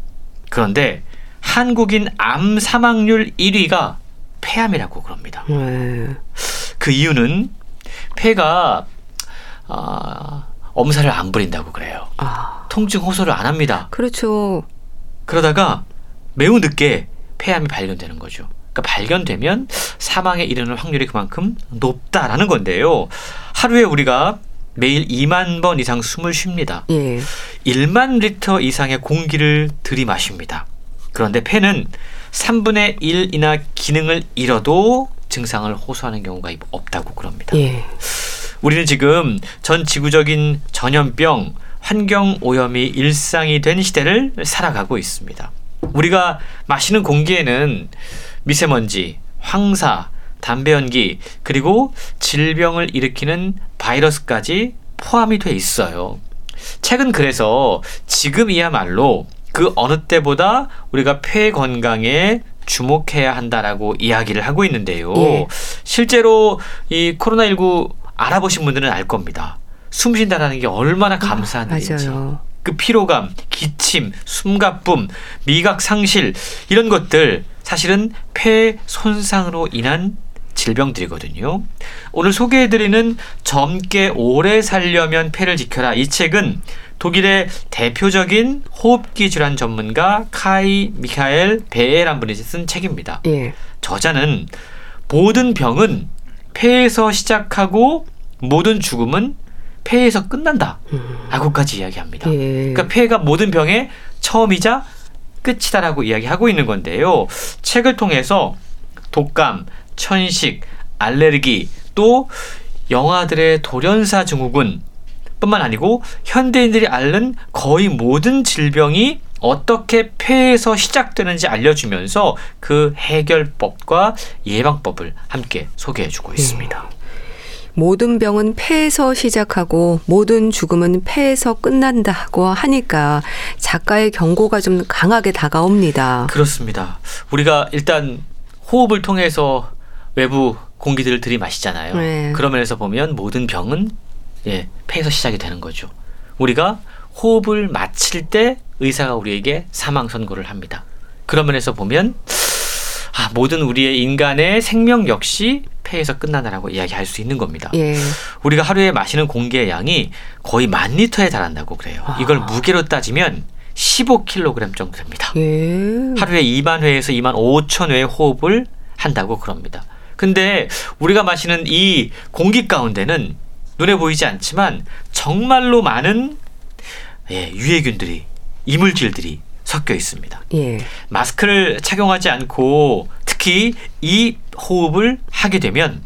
그런데 한국인 암 사망률 1위가 폐암이라고 그럽니다. 네. 그 이유는 폐가 아, 엄살을 안 부린다고 그래요. 아, 통증 호소를 안 합니다. 그렇죠. 그러다가 매우 늦게 폐암이 발견되는 거죠. 그러니까 발견되면 사망에 이르는 확률이 그만큼 높다라는 건데요. 하루에 우리가 매일 2만 번 이상 숨을 쉽니다. 예. 1만 리터 이상의 공기를 들이마십니다. 그런데 폐는 3분의 1이나 기능을 잃어도 증상을 호소하는 경우가 없다고 그럽니다. 예. 우리는 지금 전 지구적인 전염병, 환경 오염이 일상이 된 시대를 살아가고 있습니다. 우리가 마시는 공기에는 미세먼지, 황사, 담배 연기, 그리고 질병을 일으키는 바이러스까지 포함이 돼 있어요. 최근 그래서 지금이야말로 그 어느 때보다 우리가 폐 건강에 주목해야 한다라고 이야기를 하고 있는데요. 예. 실제로 이 코로나19 알아보신 분들은 알 겁니다. 숨 쉰다라는 게 얼마나 감사한 일인지. 그 피로감, 기침, 숨가쁨, 미각 상실 이런 것들 사실은 폐 손상으로 인한 질병들이거든요. 오늘 소개해드리는 젊게 오래 살려면 폐를 지켜라 이 책은 독일의 대표적인 호흡기 질환 전문가 카이 미카엘 베에란 분이 쓴 책입니다. 예. 저자는 모든 병은 폐에서 시작하고 모든 죽음은 폐에서 끝난다. 라고까지 이야기합니다. 예. 그러니까 폐가 모든 병의 처음이자 끝이다라고 이야기하고 있는 건데요. 책을 통해서 독감, 천식, 알레르기 또 영아들의 돌연사 증후군 뿐만 아니고 현대인들이 앓는 거의 모든 질병이 어떻게 폐에서 시작되는지 알려주면서 그 해결법과 예방법을 함께 소개해주고 있습니다. 모든 병은 폐에서 시작하고 모든 죽음은 폐에서 끝난다고 하니까 작가의 경고가 좀 강하게 다가옵니다. 그렇습니다. 우리가 일단 호흡을 통해서 외부 공기들을 들이마시잖아요. 네. 그런 면에서 보면 모든 병은 예, 폐에서 시작이 되는 거죠. 우리가 호흡을 마칠 때 의사가 우리에게 사망 선고를 합니다. 그런 면에서 보면 아, 모든 우리의 인간의 생명 역시 폐에서 끝난다라고 이야기할 수 있는 겁니다. 예. 우리가 하루에 마시는 공기의 양이 거의 만 리터에 달한다고 그래요. 이걸 무게로 따지면 15kg 정도 됩니다. 예. 하루에 2만 회에서 2만 5천 회의 호흡을 한다고 그럽니다. 근데 우리가 마시는 이 공기 가운데는 눈에 보이지 않지만 정말로 많은 예, 유해균들이 이물질들이 섞여 있습니다. 예. 마스크를 착용하지 않고 특히 이 호흡을 하게 되면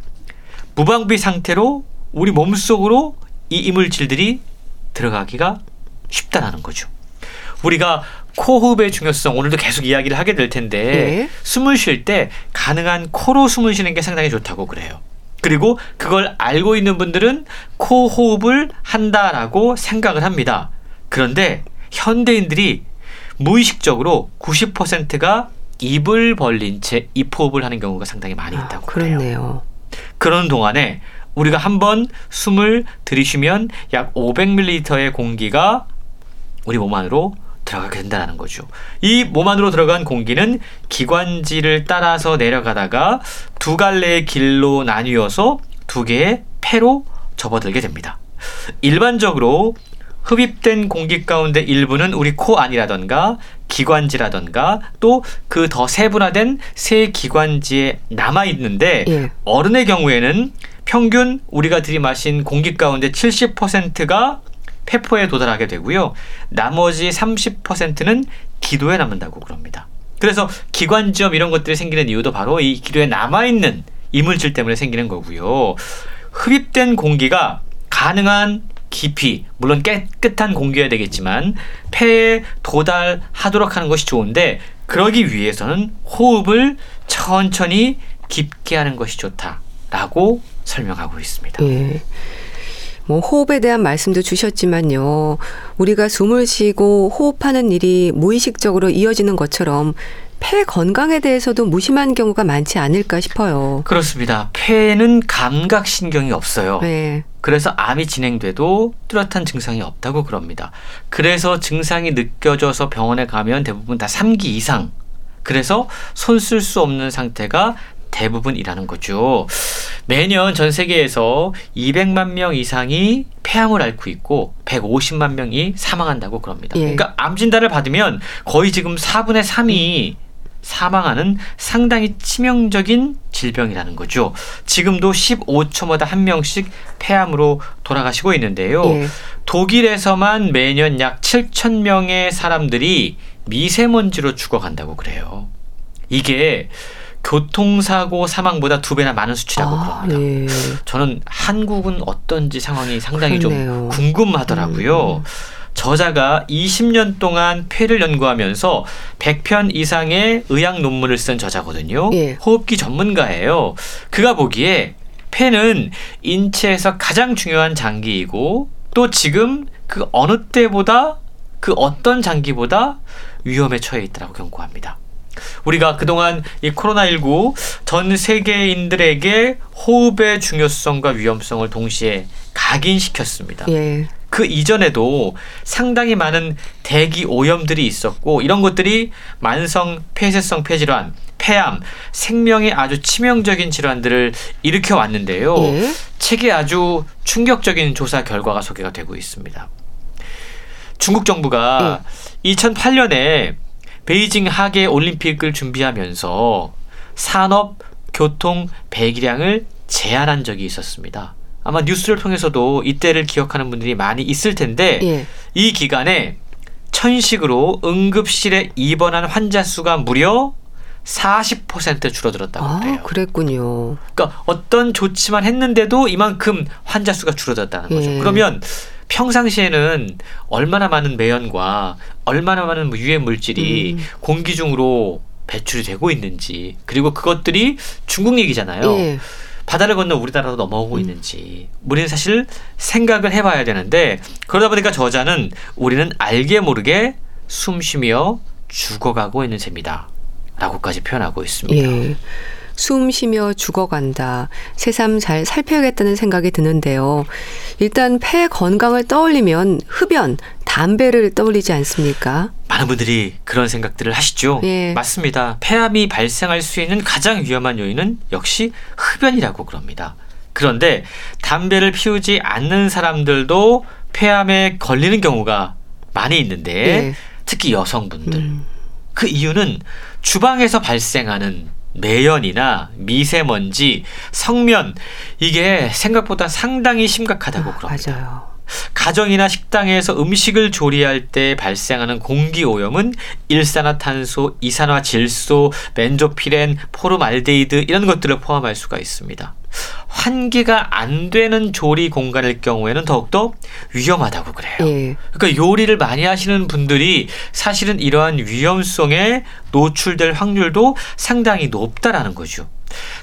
무방비 상태로 우리 몸속으로 이 이물질들이 들어가기가 쉽다라는 거죠. 우리가 코호흡의 중요성 오늘도 계속 이야기를 하게 될 텐데 네. 숨을 쉴 때 가능한 코로 숨을 쉬는 게 상당히 좋다고 그래요. 그리고 그걸 알고 있는 분들은 코 호흡을 한다라고 생각을 합니다. 그런데 현대인들이 무의식적으로 90%가 입을 벌린 채 입호흡을 하는 경우가 상당히 많이 아, 있다고 그래요. 그렇네요. 그런 동안에 우리가 한번 숨을 들이쉬면 약 500ml의 공기가 우리 몸 안으로 들어가게 된다는 거죠. 이 몸 안으로 들어간 공기는 기관지를 따라서 내려가다가 두 갈래의 길로 나뉘어서 두 개의 폐로 접어들게 됩니다. 일반적으로 흡입된 공기 가운데 일부는 우리 코 안이라던가 기관지라던가 또 그 더 세분화된 새 기관지에 남아 있는데 예. 어른의 경우에는 평균 우리가 들이마신 공기 가운데 70%가 폐포에 도달하게 되고요. 나머지 30%는 기도에 남는다고 그럽니다. 그래서 기관지염 이런 것들이 생기는 이유도 바로 이 기도에 남아 있는 이물질 때문에 생기는 거고요. 흡입된 공기가 가능한 깊이 물론 깨끗한 공기여야 되겠지만 폐에 도달하도록 하는 것이 좋은데 그러기 위해서는 호흡을 천천히 깊게 하는 것이 좋다라고 설명하고 있습니다. 예. 뭐 호흡에 대한 말씀도 주셨지만요. 우리가 숨을 쉬고 호흡하는 일이 무의식적으로 이어지는 것처럼 폐 건강에 대해서도 무심한 경우가 많지 않을까 싶어요. 그렇습니다. 폐에는 감각 신경이 없어요. 네. 그래서 암이 진행돼도 뚜렷한 증상이 없다고 그럽니다. 그래서 증상이 느껴져서 병원에 가면 대부분 다 3기 이상. 그래서 손 쓸 수 없는 상태가 대부분이라는 거죠. 매년 전 세계에서 200만 명 이상이 폐암을 앓고 있고 150만 명이 사망한다고 그럽니다. 예. 그러니까 암 진단을 받으면 거의 지금 4분의 3이 사망하는 상당히 치명적인 질병이라는 거죠. 지금도 15초마다 한 명씩 폐암으로 돌아가시고 있는데요. 예. 독일에서만 매년 약 7천 명의 사람들이 미세먼지로 죽어간다고 그래요. 이게 교통사고 사망보다 두 배나 많은 수치라고 아, 그럽니다. 예. 저는 한국은 어떤지 상황이 상당히 그렇네요. 좀 궁금하더라고요. 음. 저자가 20년 동안 폐를 연구하면서 100편 이상의 의학 논문을 쓴 저자거든요. 예. 호흡기 전문가예요. 그가 보기에 폐는 인체에서 가장 중요한 장기이고 또 지금 그 어느 때보다 그 어떤 장기보다 위험에 처해 있다고 경고합니다. 우리가 그동안 이 코로나19 전 세계인들에게 호흡의 중요성과 위험성을 동시에 각인시켰습니다. 예. 그 이전에도 상당히 많은 대기 오염들이 있었고 이런 것들이 만성 폐쇄성 폐질환, 폐암, 생명에 아주 치명적인 질환들을 일으켜 왔는데요. 예. 책에 아주 충격적인 조사 결과가 소개가 되고 있습니다. 중국 정부가 2008년에 베이징 하계 올림픽을 준비하면서 산업, 교통, 배기량을 제한한 적이 있었습니다. 아마 뉴스를 통해서도 이때를 기억하는 분들이 많이 있을 텐데 예. 이 기간에 천식으로 응급실에 입원한 환자 수가 무려 40% 줄어들었다고 아, 그래요. 그랬군요. 그러니까 어떤 조치만 했는데도 이만큼 환자 수가 줄어들었다는 거죠. 예. 그러면 평상시에는 얼마나 많은 매연과 얼마나 많은 뭐 유해 물질이 음. 공기 중으로 배출이 되고 있는지 그리고 그것들이 중국 얘기잖아요. 예. 바다를 건너 우리나라로 넘어오고 음. 있는지 우리는 사실 생각을 해봐야 되는데 그러다 보니까 저자는 우리는 알게 모르게 숨쉬며 죽어가고 있는 셈이다. 라고까지 표현하고 있습니다. 예. 숨 쉬며 죽어간다. 새삼 잘 살펴야겠다는 생각이 드는데요. 일단 폐 건강을 떠올리면 흡연, 담배를 떠올리지 않습니까? 많은 분들이 그런 생각들을 하시죠. 예. 맞습니다. 폐암이 발생할 수 있는 가장 위험한 요인은 역시 흡연이라고 그럽니다. 그런데 담배를 피우지 않는 사람들도 폐암에 걸리는 경우가 많이 있는데 예. 특히 여성분들 음, 그 이유는 주방에서 발생하는 매연이나 미세먼지, 성면 이게 생각보다 상당히 심각하다고 그럽니다. 맞아요. 가정이나 식당에서 음식을 조리할 때 발생하는 공기 오염은 일산화탄소, 이산화질소, 벤조피렌, 포름알데히드 이런 것들을 포함할 수가 있습니다. 환기가 안 되는 조리 공간일 경우에는 더욱더 위험하다고 그래요. 예. 그러니까 요리를 많이 하시는 분들이 사실은 이러한 위험성에 노출될 확률도 상당히 높다라는 거죠.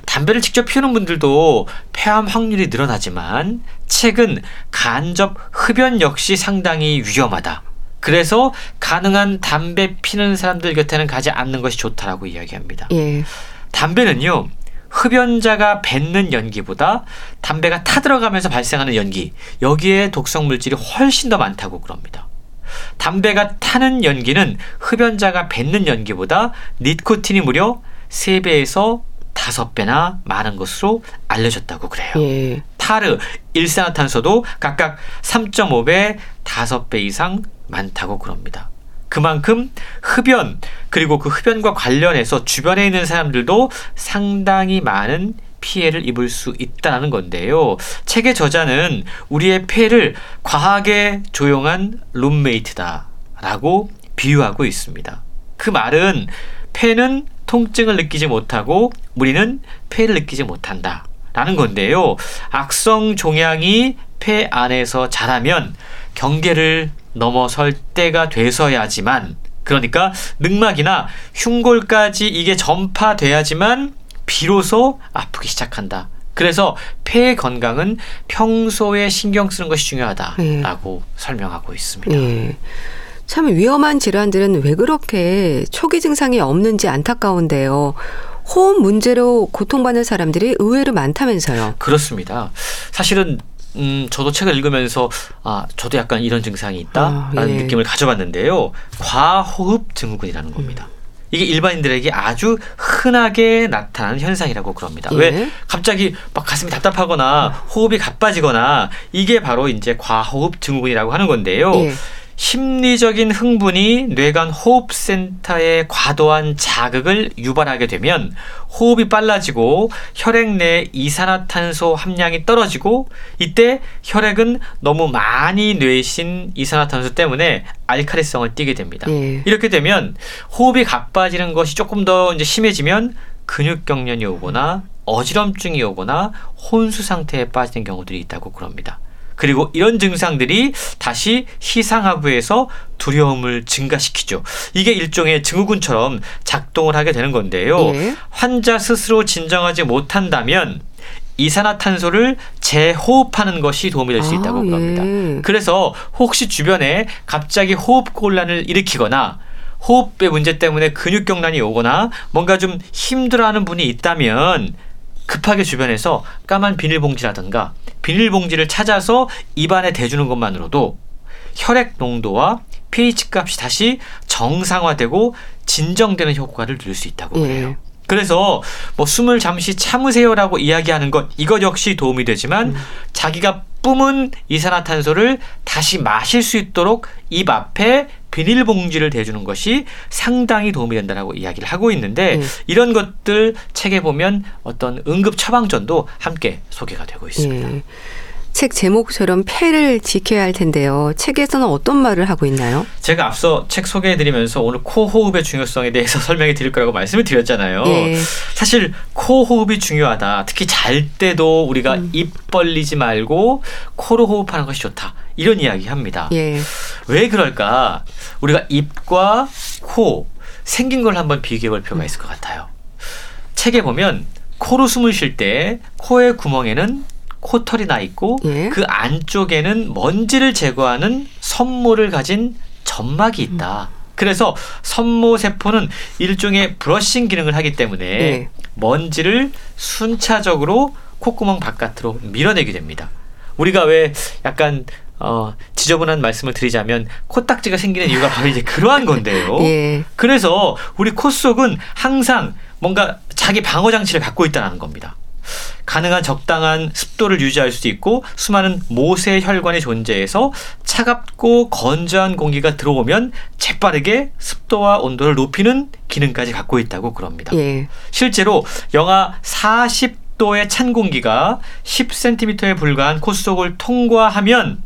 담배를 직접 피우는 분들도 폐암 확률이 늘어나지만 최근 간접 흡연 역시 상당히 위험하다. 그래서 가능한 담배 피는 사람들 곁에는 가지 않는 것이 좋다라고 이야기합니다. 예. 담배는요. 흡연자가 뱉는 연기보다 담배가 타들어가면서 발생하는 연기 여기에 독성 물질이 훨씬 더 많다고 그럽니다. 담배가 타는 연기는 흡연자가 뱉는 연기보다 니코틴이 무려 3배에서 5배나 많은 것으로 알려졌다고 그래요. 예. 타르, 일산화탄소도 각각 3.5배, 5배 이상 많다고 그럽니다. 그만큼 흡연 그리고 그 흡연과 관련해서 주변에 있는 사람들도 상당히 많은 피해를 입을 수 있다는 건데요. 책의 저자는 우리의 폐를 과하게 조용한 룸메이트다 라고 비유하고 있습니다. 그 말은 폐는 통증을 느끼지 못하고 우리는 폐를 느끼지 못한다. 라는 건데요. 악성 종양이 폐 안에서 자라면 경계를 넘어설 때가 돼서야지만 그러니까 늑막이나 흉골까지 이게 전파돼야지만 비로소 아프기 시작한다. 그래서 폐의 건강은 평소에 신경 쓰는 것이 중요하다라고 설명하고 있습니다. 예. 참 위험한 질환들은 왜 그렇게 초기 증상이 없는지 안타까운데요. 호흡 문제로 고통받는 사람들이 의외로 많다면서요. 그렇습니다. 사실은 음, 저도 책을 읽으면서 아, 저도 약간 이런 증상이 있다라는 아, 예. 느낌을 가져봤는데요. 과호흡 증후군이라는 겁니다. 이게 일반인들에게 아주 흔하게 나타나는 현상이라고 그럽니다. 예. 왜 갑자기 막 가슴이 답답하거나 호흡이 가빠지거나 이게 바로 이제 과호흡 증후군이라고 하는 건데요. 예. 심리적인 흥분이 뇌관 호흡센터에 과도한 자극을 유발하게 되면 호흡이 빨라지고 혈액 내 이산화탄소 함량이 떨어지고 이때 혈액은 너무 많이 뇌신 이산화탄소 때문에 알카리성을 띠게 됩니다. 예. 이렇게 되면 호흡이 가빠지는 것이 조금 더 이제 심해지면 근육경련이 오거나 어지럼증이 오거나 혼수 상태에 빠지는 경우들이 있다고 그럽니다. 그리고 이런 증상들이 다시 시상하부에서 두려움을 증가시키죠. 이게 일종의 증후군처럼 작동을 하게 되는 건데요. 예. 환자 스스로 진정하지 못한다면 이산화탄소를 재호흡하는 것이 도움이 될 수 있다고 아, 그럽니다. 예. 그래서 혹시 주변에 갑자기 호흡 곤란을 일으키거나 호흡의 문제 때문에 근육경련이 오거나 뭔가 좀 힘들어하는 분이 있다면 급하게 주변에서 까만 비닐봉지라든가 비닐봉지를 찾아서 입안에 대주는 것만으로도 혈액 농도와 pH 값이 다시 정상화되고 진정되는 효과를 누릴 수 있다고 예. 그래요. 그래서 뭐 숨을 잠시 참으세요라고 이야기하는 것 이것 역시 도움이 되지만 자기가 뿜은 이산화탄소를 다시 마실 수 있도록 입 앞에 비닐봉지를 대주는 것이 상당히 도움이 된다라고 이야기를 하고 있는데 네. 이런 것들 책에 보면 어떤 응급 처방전도 함께 소개가 되고 있습니다. 예. 책 제목처럼 폐를 지켜야 할 텐데요. 책에서는 어떤 말을 하고 있나요? 제가 앞서 책 소개해드리면서 오늘 코 호흡의 중요성에 대해서 *laughs* 설명해 드릴 거라고 말씀을 드렸잖아요. 예. 사실 코 호흡이 중요하다. 특히 잘 때도 우리가 입 벌리지 말고 코로 호흡하는 것이 좋다. 이런 이야기 합니다. 예. 왜 그럴까? 우리가 입과 코 생긴 걸 한번 비교해 볼 필요가 있을 것 같아요. 책에 보면 코로 숨을 쉴 때 코의 구멍에는 코털이 나 있고 예. 그 안쪽에는 먼지를 제거하는 섬모를 가진 점막이 있다. 그래서 섬모 세포는 일종의 브러싱 기능을 하기 때문에 예. 먼지를 순차적으로 콧구멍 바깥으로 밀어내게 됩니다. 우리가 왜 약간 어, 지저분한 말씀을 드리자면 코딱지가 생기는 이유가 바로 이제 그러한 건데요. *laughs* 예. 그래서 우리 코 속은 항상 뭔가 자기 방어 장치를 갖고 있다는 겁니다. 가능한 적당한 습도를 유지할 수 있고 수많은 모세 혈관이 존재해서 차갑고 건조한 공기가 들어오면 재빠르게 습도와 온도를 높이는 기능까지 갖고 있다고 그럽니다. 예. 실제로 영하 40도의 찬 공기가 10cm에 불과한 코 속을 통과하면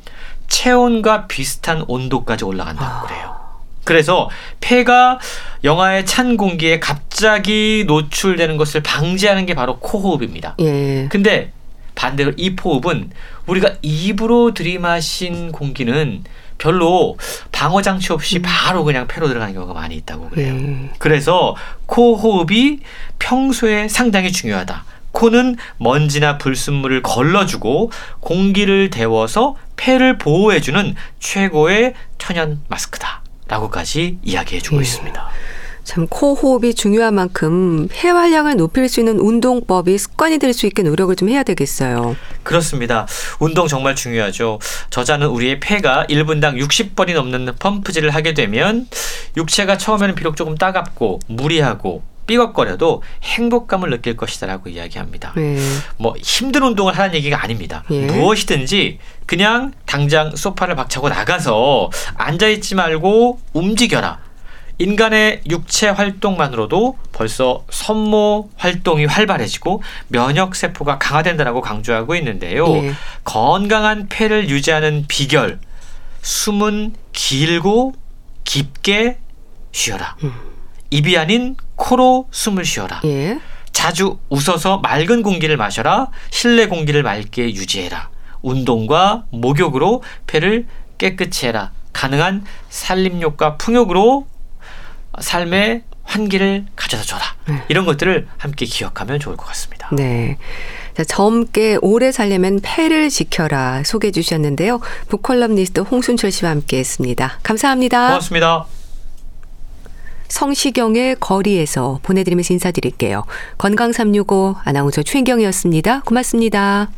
체온과 비슷한 온도까지 올라간다고 그래요. 그래서 폐가 영하의 찬 공기에 갑자기 노출되는 것을 방지하는 게 바로 코호흡입니다. 예. 근데 반대로 이 호흡은 우리가 입으로 들이마신 공기는 별로 방어 장치 없이 바로 그냥 폐로 들어가는 경우가 많이 있다고 그래요. 예. 그래서 코 호흡이 평소에 상당히 중요하다. 코는 먼지나 불순물을 걸러주고 공기를 데워서 폐를 보호해주는 최고의 천연 마스크다. 라고까지 이야기해 주고 예. 있습니다. 참 코호흡이 중요한 만큼 폐활량을 높일 수 있는 운동법이 습관이 될 수 있게 노력을 좀 해야 되겠어요. 그렇습니다. 운동 정말 중요하죠. 저자는 우리의 폐가 1분당 60번이 넘는 펌프질을 하게 되면 육체가 처음에는 비록 조금 따갑고 무리하고 삐걱거려도 행복감을 느낄 것이다라고 이야기합니다. 예. 뭐 힘든 운동을 하는 얘기가 아닙니다. 예. 무엇이든지 그냥 당장 소파를 박차고 나가서 앉아 있지 말고 움직여라. 인간의 육체 활동만으로도 벌써 선모 활동이 활발해지고 면역 세포가 강화된다라고 강조하고 있는데요. 예. 건강한 폐를 유지하는 비결 숨은 길고 깊게 쉬어라. 입이 아닌 코로 숨을 쉬어라. 예. 자주 웃어서 맑은 공기를 마셔라. 실내 공기를 맑게 유지해라. 운동과 목욕으로 폐를 깨끗이 해라. 가능한 산림욕과 풍욕으로 삶의 환기를 가져다 줘라. 네. 이런 것들을 함께 기억하면 좋을 것 같습니다. 네. 자, 젊게 오래 살려면 폐를 지켜라 소개해 주셨는데요. 북컬럼니스트 홍순철 씨와 함께 했습니다. 감사합니다. 고맙습니다. 성시경의 거리에서 보내드리면서 인사드릴게요. 건강365 아나운서 최인경이었습니다. 고맙습니다.